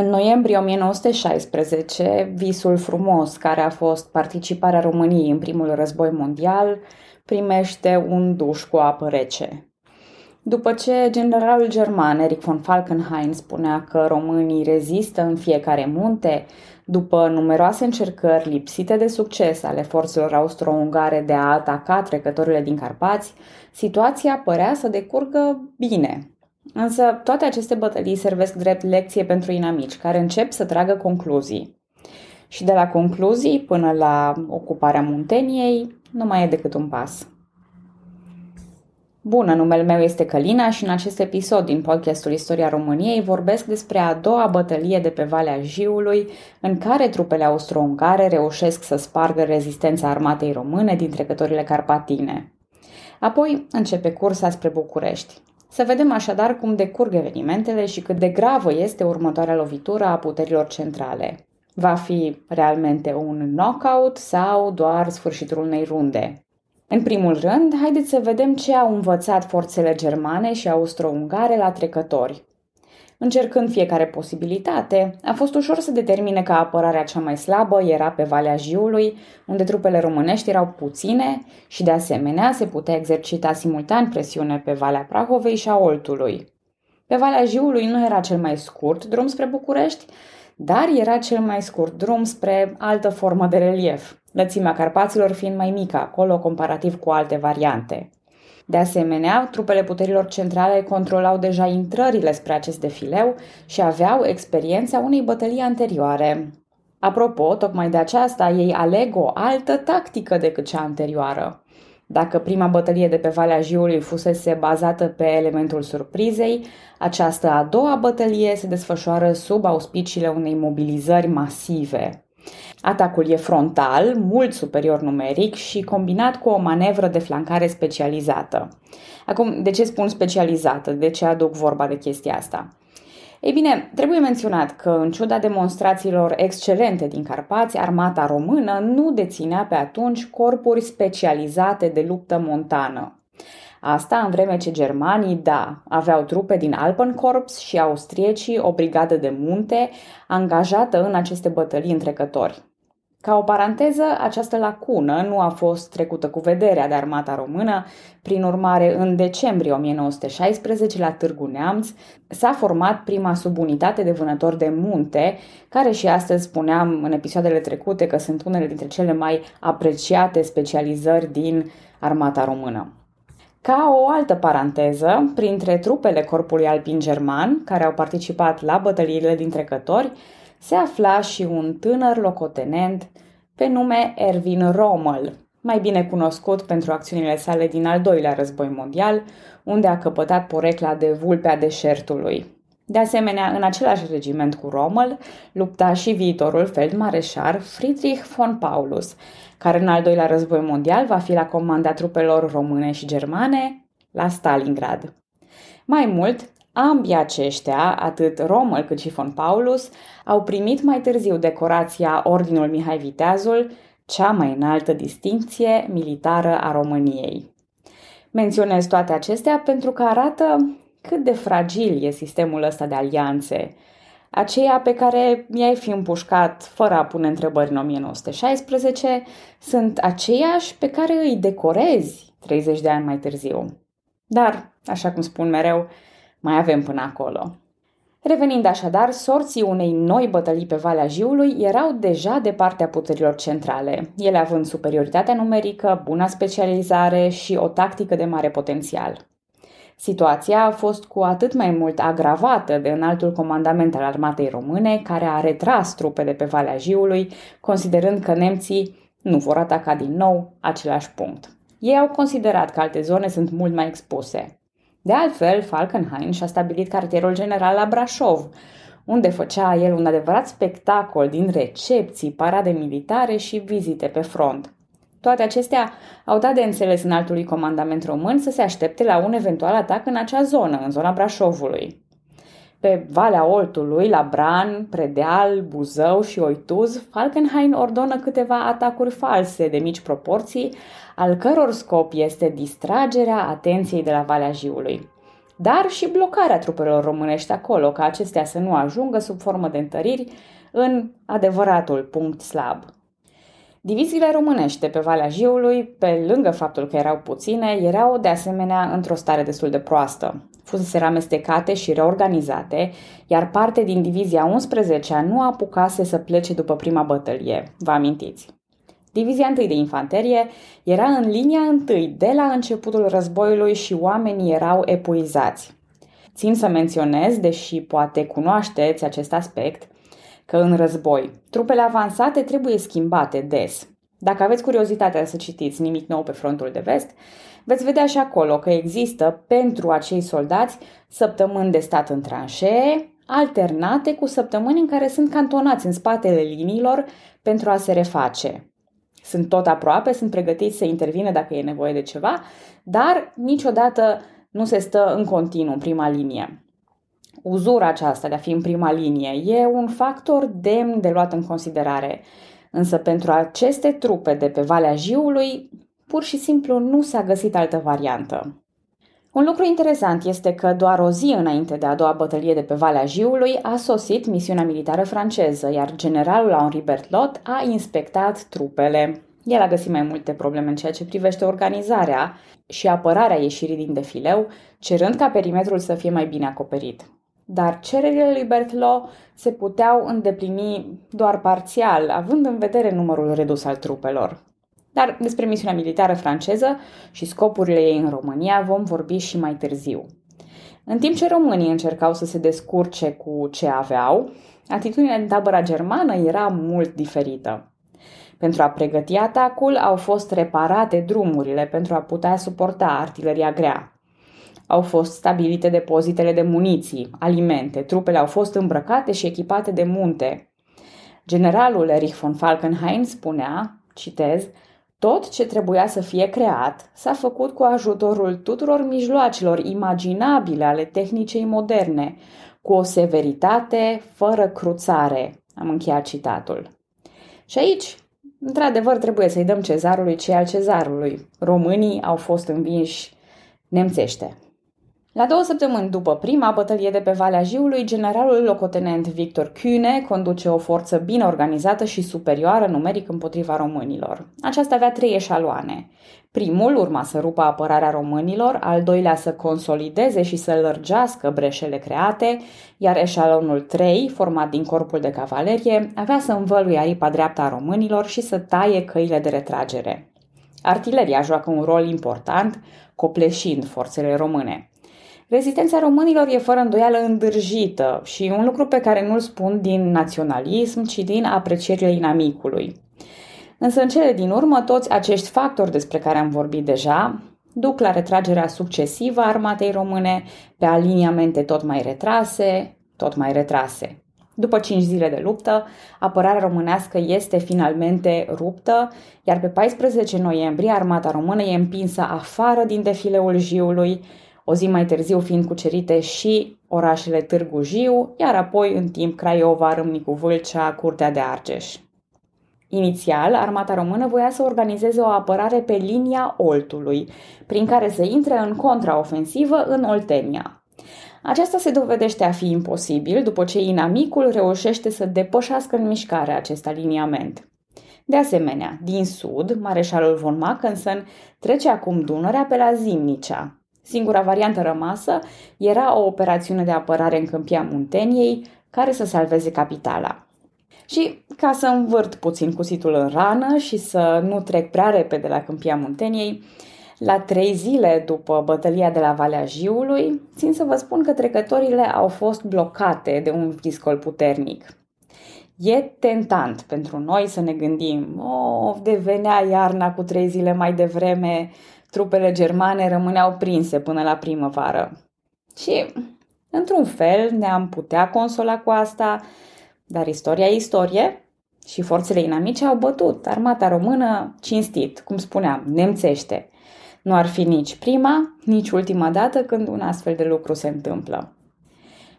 În noiembrie 1916, visul frumos care a fost participarea României în primul război mondial primește un duș cu apă rece. După ce generalul german Erich von Falkenhayn spunea că românii rezistă în fiecare munte, după numeroase încercări lipsite de succes ale forțelor austro-ungare de a ataca trecătorile din Carpați, situația părea să decurgă bine. Însă toate aceste bătălii servesc drept lecție pentru inamici, care încep să tragă concluzii. Și de la concluzii până la ocuparea Munteniei nu mai e decât un pas. Bună, numele meu este Călina și în acest episod din podcastul Istoria României vorbesc despre a doua bătălie de pe Valea Jiului, în care trupele austro-ungare reușesc să spargă rezistența armatei române din trecătorile carpatine. Apoi începe cursa spre București. Să vedem așadar cum decurg evenimentele și cât de gravă este următoarea lovitură a puterilor centrale. Va fi realmente un knockout sau doar sfârșitul unei runde? În primul rând, haideți să vedem ce au învățat forțele germane și austro-ungare la trecători. Încercând fiecare posibilitate, a fost ușor să determine că apărarea cea mai slabă era pe Valea Jiului, unde trupele românești erau puține și de asemenea se putea exercita simultan presiune pe Valea Prahovei și a Oltului. Pe Valea Jiului nu era cel mai scurt drum spre București, dar era cel mai scurt drum spre altă formă de relief, lățimea Carpaților fiind mai mică acolo comparativ cu alte variante. De asemenea, trupele puterilor centrale controlau deja intrările spre acest defileu și aveau experiența unei bătălii anterioare. Apropo, tocmai de aceasta ei aleg o altă tactică decât cea anterioară. Dacă prima bătălie de pe Valea Jiului fusese bazată pe elementul surprizei, această a doua bătălie se desfășoară sub auspiciile unei mobilizări masive. Atacul e frontal, mult superior numeric și combinat cu o manevră de flancare specializată. Acum, de ce spun specializată? De ce aduc vorba de chestia asta? Ei bine, trebuie menționat că, în ciuda demonstrațiilor excelente din Carpați, armata română nu deținea pe atunci corpuri specializate de luptă montană. Asta în vreme ce germanii, da, aveau trupe din Alpenkorps și austriecii o brigadă de munte angajată în aceste bătălii întrecători. Ca o paranteză, această lacună nu a fost trecută cu vederea de armata română, prin urmare, în decembrie 1916, la Târgu Neamț, s-a format prima subunitate de vânători de munte, care și astăzi spuneam în episoadele trecute că sunt unele dintre cele mai apreciate specializări din armata română. Ca o altă paranteză, printre trupele Corpului Alpin German, care au participat la bătăliile din trecători, se afla și un tânăr locotenent pe nume Erwin Rommel, mai bine cunoscut pentru acțiunile sale din al doilea război mondial, unde a căpătat porecla de vulpea deșertului. De asemenea, în același regiment cu Rommel lupta și viitorul feldmareșar Friedrich von Paulus, care în al doilea război mondial va fi la comanda trupelor române și germane la Stalingrad. Mai mult, ambii aceștia, atât Rommel cât și von Paulus, au primit mai târziu decorația Ordinul Mihai Viteazul, cea mai înaltă distincție militară a României. Menționez toate acestea pentru că arată cât de fragil e sistemul ăsta de alianțe, aceia pe care mi-ai fi împușcat fără a pune întrebări în 1916 sunt aceiași pe care îi decorezi 30 de ani mai târziu. Dar, așa cum spun mereu, mai avem până acolo. Revenind așadar, sorții unei noi bătălii pe Valea Jiului erau deja de partea puterilor centrale, ele având superioritatea numerică, buna specializare și o tactică de mare potențial. Situația a fost cu atât mai mult agravată de înaltul comandament al armatei române, care a retras trupele pe Valea Jiului, considerând că nemții nu vor ataca din nou același punct. Ei au considerat că alte zone sunt mult mai expuse. De altfel, Falkenhayn și-a stabilit cartierul general la Brașov, unde făcea el un adevărat spectacol din recepții, parade militare și vizite pe front. Toate acestea au dat de înțeles în altului comandament român să se aștepte la un eventual atac în acea zonă, în zona Brașovului. Pe Valea Oltului, la Bran, Predeal, Buzău și Oituz, Falkenhayn ordonă câteva atacuri false de mici proporții, al căror scop este distragerea atenției de la Valea Jiului. dar și blocarea trupelor românești acolo, ca acestea să nu ajungă sub formă de întăriri în adevăratul punct slab. Diviziile românești de pe Valea Jiului, pe lângă faptul că erau puține, erau de asemenea într-o stare destul de proastă. Fusese amestecate și reorganizate, iar parte din divizia 11 nu apucase să plece după prima bătălie, vă amintiți. Divizia 1 de infanterie era în linia 1 de la începutul războiului și oamenii erau epuizați. Țin să menționez, deși poate cunoașteți acest aspect, că în război trupele avansate trebuie schimbate des. Dacă aveți curiozitatea să citiți nimic nou pe frontul de vest, veți vedea și acolo că există pentru acei soldați săptămâni de stat în tranșee, alternate cu săptămâni în care sunt cantonați în spatele liniilor pentru a se reface. Sunt tot aproape, sunt pregătiți să intervină dacă e nevoie de ceva, dar niciodată nu se stă în continuu în prima linie uzura aceasta de a fi în prima linie e un factor demn de luat în considerare. Însă pentru aceste trupe de pe Valea Jiului, pur și simplu nu s-a găsit altă variantă. Un lucru interesant este că doar o zi înainte de a doua bătălie de pe Valea Jiului a sosit misiunea militară franceză, iar generalul Henri Berthelot a inspectat trupele. El a găsit mai multe probleme în ceea ce privește organizarea și apărarea ieșirii din defileu, cerând ca perimetrul să fie mai bine acoperit dar cererile lui Berthelot se puteau îndeplini doar parțial, având în vedere numărul redus al trupelor. Dar despre misiunea militară franceză și scopurile ei în România vom vorbi și mai târziu. În timp ce românii încercau să se descurce cu ce aveau, atitudinea din tabăra germană era mult diferită. Pentru a pregăti atacul au fost reparate drumurile pentru a putea suporta artileria grea. Au fost stabilite depozitele de muniții, alimente, trupele au fost îmbrăcate și echipate de munte. Generalul Erich von Falkenhayn spunea, citez, tot ce trebuia să fie creat s-a făcut cu ajutorul tuturor mijloacelor imaginabile ale tehnicei moderne, cu o severitate fără cruțare. Am încheiat citatul. Și aici, într-adevăr, trebuie să-i dăm cezarului ce al cezarului. Românii au fost învinși nemțește. La două săptămâni după prima bătălie de pe Valea Jiului, generalul locotenent Victor Kühne conduce o forță bine organizată și superioară numeric împotriva românilor. Aceasta avea trei eșaloane. Primul urma să rupă apărarea românilor, al doilea să consolideze și să lărgească breșele create, iar eșalonul 3, format din corpul de cavalerie, avea să învăluie aripa dreapta a românilor și să taie căile de retragere. Artileria joacă un rol important, copleșind forțele române. Rezistența românilor e fără îndoială îndârjită și un lucru pe care nu-l spun din naționalism, ci din aprecierile inamicului. Însă în cele din urmă, toți acești factori despre care am vorbit deja duc la retragerea succesivă a armatei române pe aliniamente tot mai retrase, tot mai retrase. După cinci zile de luptă, apărarea românească este finalmente ruptă, iar pe 14 noiembrie armata română e împinsă afară din defileul Jiului, o zi mai târziu fiind cucerite și orașele Târgu Jiu, iar apoi în timp Craiova, Râmnicu Vâlcea, Curtea de Argeș. Inițial, armata română voia să organizeze o apărare pe linia Oltului, prin care să intre în contraofensivă în Oltenia. Aceasta se dovedește a fi imposibil după ce inamicul reușește să depășească în mișcare acest aliniament. De asemenea, din sud, mareșalul von Mackensen trece acum Dunărea pe la Zimnicea, Singura variantă rămasă era o operațiune de apărare în câmpia Munteniei care să salveze capitala. Și ca să învârt puțin cuțitul în rană și să nu trec prea repede la câmpia Munteniei, la trei zile după bătălia de la Valea Jiului, țin să vă spun că trecătorile au fost blocate de un viscol puternic. E tentant pentru noi să ne gândim, oh, devenea iarna cu trei zile mai devreme, trupele germane rămâneau prinse până la primăvară. Și, într-un fel, ne-am putea consola cu asta, dar istoria e istorie și forțele inamice au bătut armata română cinstit, cum spuneam, nemțește. Nu ar fi nici prima, nici ultima dată când un astfel de lucru se întâmplă.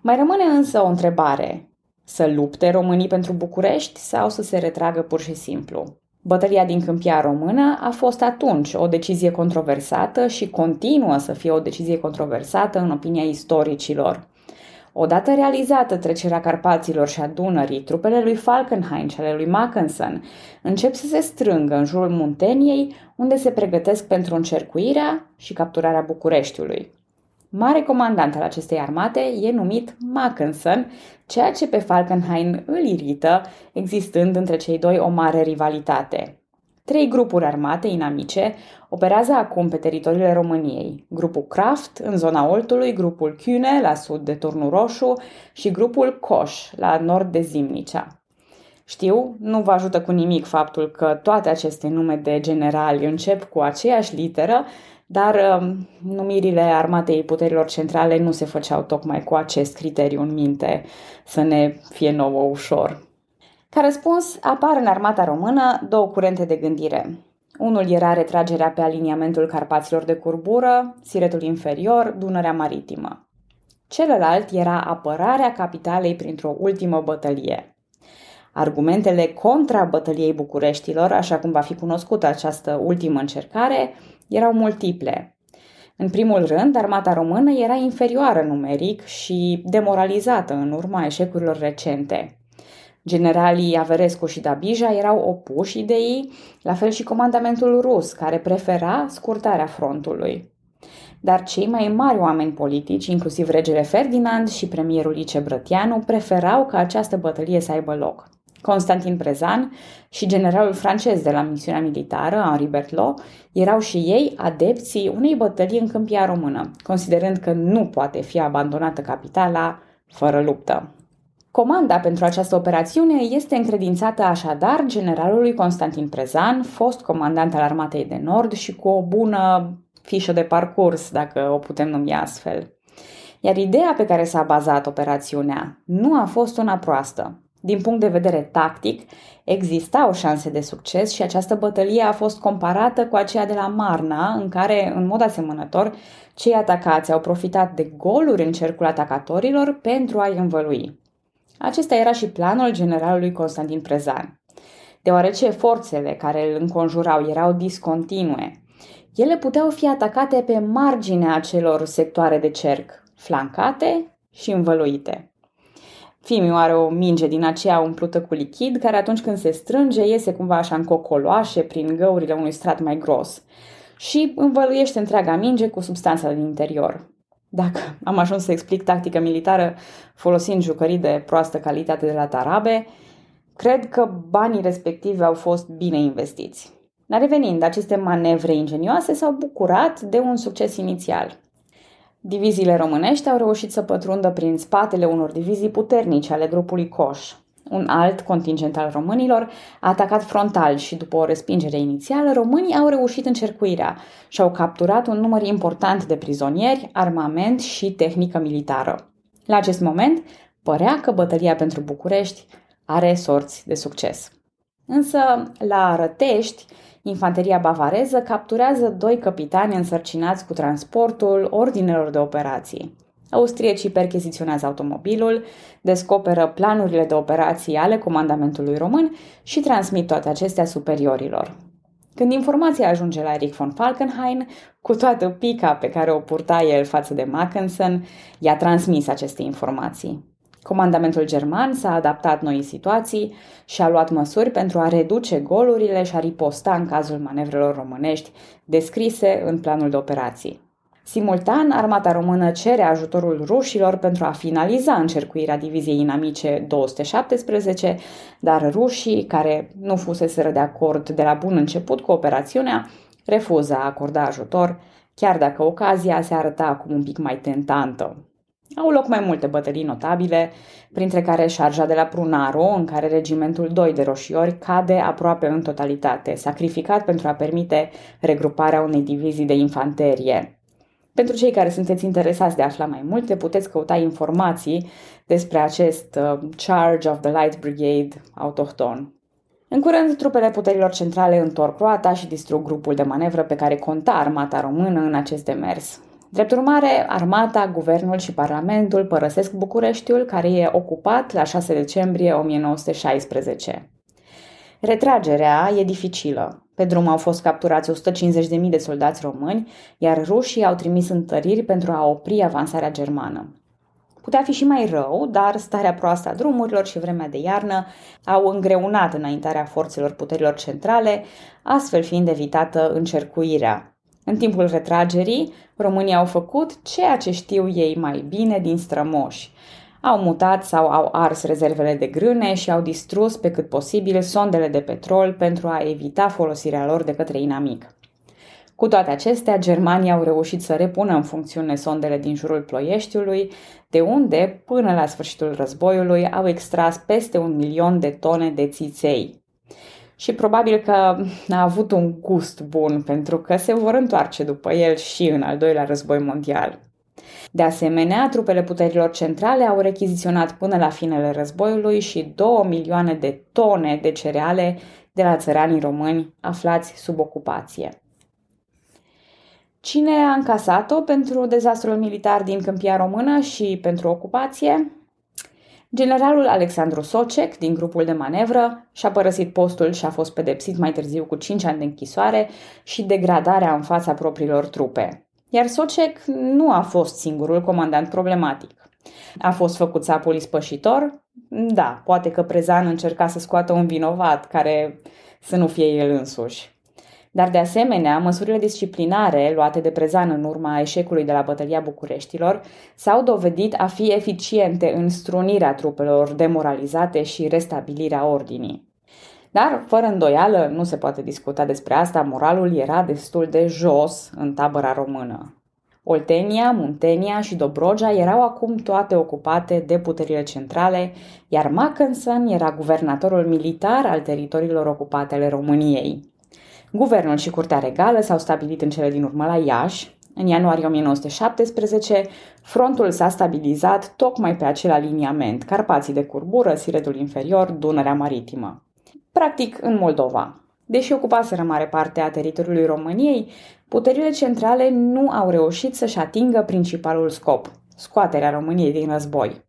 Mai rămâne însă o întrebare. Să lupte românii pentru București sau să se retragă pur și simplu? Bătălia din Câmpia Română a fost atunci o decizie controversată și continuă să fie o decizie controversată în opinia istoricilor. Odată realizată trecerea Carpaților și a Dunării, trupele lui Falkenhayn și ale lui Mackensen încep să se strângă în jurul Munteniei, unde se pregătesc pentru încercuirea și capturarea Bucureștiului. Mare comandant al acestei armate e numit Mackensen, ceea ce pe Falkenhayn îl irită, existând între cei doi o mare rivalitate. Trei grupuri armate inamice operează acum pe teritoriile României. Grupul Kraft în zona Oltului, grupul Kühne la sud de Turnul Roșu și grupul Koș la nord de Zimnicea. Știu, nu vă ajută cu nimic faptul că toate aceste nume de generali încep cu aceeași literă, dar um, numirile armatei puterilor centrale nu se făceau tocmai cu acest criteriu în minte, să ne fie nouă ușor. Ca răspuns, apar în armata română două curente de gândire. Unul era retragerea pe aliniamentul Carpaților de curbură, Siretul inferior, Dunărea maritimă. Celălalt era apărarea capitalei printr-o ultimă bătălie. Argumentele contra bătăliei Bucureștilor, așa cum va fi cunoscută această ultimă încercare, erau multiple. În primul rând, armata română era inferioară numeric și demoralizată în urma eșecurilor recente. Generalii Averescu și Dabija erau opuși ideii, la fel și comandamentul rus, care prefera scurtarea frontului. Dar cei mai mari oameni politici, inclusiv regele Ferdinand și premierul Lice Brătianu, preferau ca această bătălie să aibă loc. Constantin Prezan și generalul francez de la misiunea militară, Henri Berthelot, erau și ei adepții unei bătălii în câmpia română, considerând că nu poate fi abandonată capitala fără luptă. Comanda pentru această operațiune este încredințată așadar generalului Constantin Prezan, fost comandant al Armatei de Nord și cu o bună fișă de parcurs, dacă o putem numi astfel. Iar ideea pe care s-a bazat operațiunea nu a fost una proastă. Din punct de vedere tactic, existau șanse de succes și această bătălie a fost comparată cu aceea de la Marna, în care, în mod asemănător, cei atacați au profitat de goluri în cercul atacatorilor pentru a-i învălui. Acesta era și planul generalului Constantin Prezan. Deoarece forțele care îl înconjurau erau discontinue, ele puteau fi atacate pe marginea acelor sectoare de cerc, flancate și învăluite. Fimiu are o minge din aceea umplută cu lichid, care atunci când se strânge iese cumva așa în cocoloașe prin găurile unui strat mai gros și învăluiește întreaga minge cu substanța din interior. Dacă am ajuns să explic tactică militară folosind jucării de proastă calitate de la tarabe, cred că banii respectivi au fost bine investiți. Dar revenind, aceste manevre ingenioase s-au bucurat de un succes inițial. Diviziile românești au reușit să pătrundă prin spatele unor divizii puternice ale grupului Coș. Un alt contingent al românilor a atacat frontal și după o respingere inițială, românii au reușit încercuirea și au capturat un număr important de prizonieri, armament și tehnică militară. La acest moment, părea că bătălia pentru București are sorți de succes. Însă, la Rătești, infanteria bavareză capturează doi capitani însărcinați cu transportul ordinelor de operații. Austriecii percheziționează automobilul, descoperă planurile de operații ale comandamentului român și transmit toate acestea superiorilor. Când informația ajunge la Eric von Falkenhayn, cu toată pica pe care o purta el față de Mackensen, i-a transmis aceste informații. Comandamentul german s-a adaptat noi situații și a luat măsuri pentru a reduce golurile și a riposta în cazul manevrelor românești descrise în planul de operații. Simultan, armata română cere ajutorul rușilor pentru a finaliza încercuirea diviziei inamice 217, dar rușii, care nu fuseseră de acord de la bun început cu operațiunea, refuză a acorda ajutor, chiar dacă ocazia se arăta acum un pic mai tentantă. Au loc mai multe bătălii notabile, printre care șarja de la Prunaro, în care regimentul 2 de roșiori cade aproape în totalitate, sacrificat pentru a permite regruparea unei divizii de infanterie. Pentru cei care sunteți interesați de a afla mai multe, puteți căuta informații despre acest uh, Charge of the Light Brigade autohton. În curând, trupele puterilor centrale întorc roata și distrug grupul de manevră pe care conta armata română în acest demers. Drept urmare, armata, guvernul și parlamentul părăsesc Bucureștiul, care e ocupat la 6 decembrie 1916. Retragerea e dificilă. Pe drum au fost capturați 150.000 de soldați români, iar rușii au trimis întăriri pentru a opri avansarea germană. Putea fi și mai rău, dar starea proastă a drumurilor și vremea de iarnă au îngreunat înaintarea forțelor puterilor centrale, astfel fiind evitată încercuirea. În timpul retragerii, românii au făcut ceea ce știu ei mai bine din strămoși. Au mutat sau au ars rezervele de grâne și au distrus pe cât posibil sondele de petrol pentru a evita folosirea lor de către inamic. Cu toate acestea, germanii au reușit să repună în funcțiune sondele din jurul Ploieștiului, de unde, până la sfârșitul războiului, au extras peste un milion de tone de țiței. Și probabil că a avut un gust bun, pentru că se vor întoarce după el și în al doilea război mondial. De asemenea, trupele puterilor centrale au rechiziționat până la finele războiului și 2 milioane de tone de cereale de la țăranii români aflați sub ocupație. Cine a încasat-o pentru dezastrul militar din câmpia română și pentru ocupație? Generalul Alexandru Socek, din grupul de manevră, și-a părăsit postul și a fost pedepsit mai târziu cu 5 ani de închisoare și degradarea în fața propriilor trupe. Iar Socek nu a fost singurul comandant problematic. A fost făcut sapul ispășitor? Da, poate că Prezan încerca să scoată un vinovat care să nu fie el însuși. Dar de asemenea, măsurile disciplinare luate de Prezan în urma eșecului de la bătălia Bucureștilor s-au dovedit a fi eficiente în strunirea trupelor demoralizate și restabilirea ordinii. Dar, fără îndoială, nu se poate discuta despre asta, moralul era destul de jos în tabăra română. Oltenia, Muntenia și Dobrogea erau acum toate ocupate de puterile centrale, iar Mackensen era guvernatorul militar al teritoriilor ocupate ale României. Guvernul și Curtea Regală s-au stabilit în cele din urmă la Iași. În ianuarie 1917, frontul s-a stabilizat tocmai pe acel aliniament, Carpații de curbură, Siretul inferior, Dunărea maritimă. Practic în Moldova. Deși ocupaseră mare parte a teritoriului României, puterile centrale nu au reușit să-și atingă principalul scop, scoaterea României din război.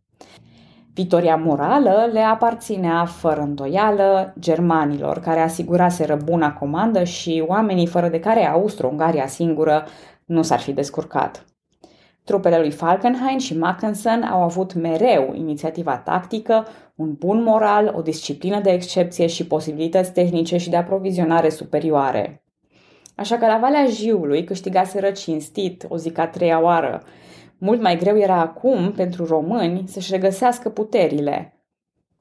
Victoria morală le aparținea fără îndoială germanilor, care asiguraseră buna comandă și oamenii fără de care Austro-Ungaria singură nu s-ar fi descurcat. Trupele lui Falkenhayn și Mackensen au avut mereu inițiativa tactică, un bun moral, o disciplină de excepție și posibilități tehnice și de aprovizionare superioare. Așa că la Valea Jiului câștigaseră cinstit, o zic a treia oară, mult mai greu era acum pentru români să-și regăsească puterile.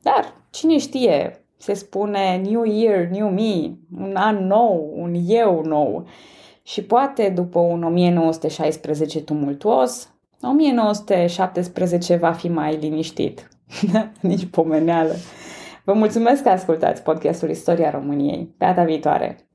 Dar cine știe, se spune New Year, New Me, un an nou, un eu nou. Și poate după un 1916 tumultuos, 1917 va fi mai liniștit. Nici pomeneală. Vă mulțumesc că ascultați podcastul Istoria României. Pe data viitoare!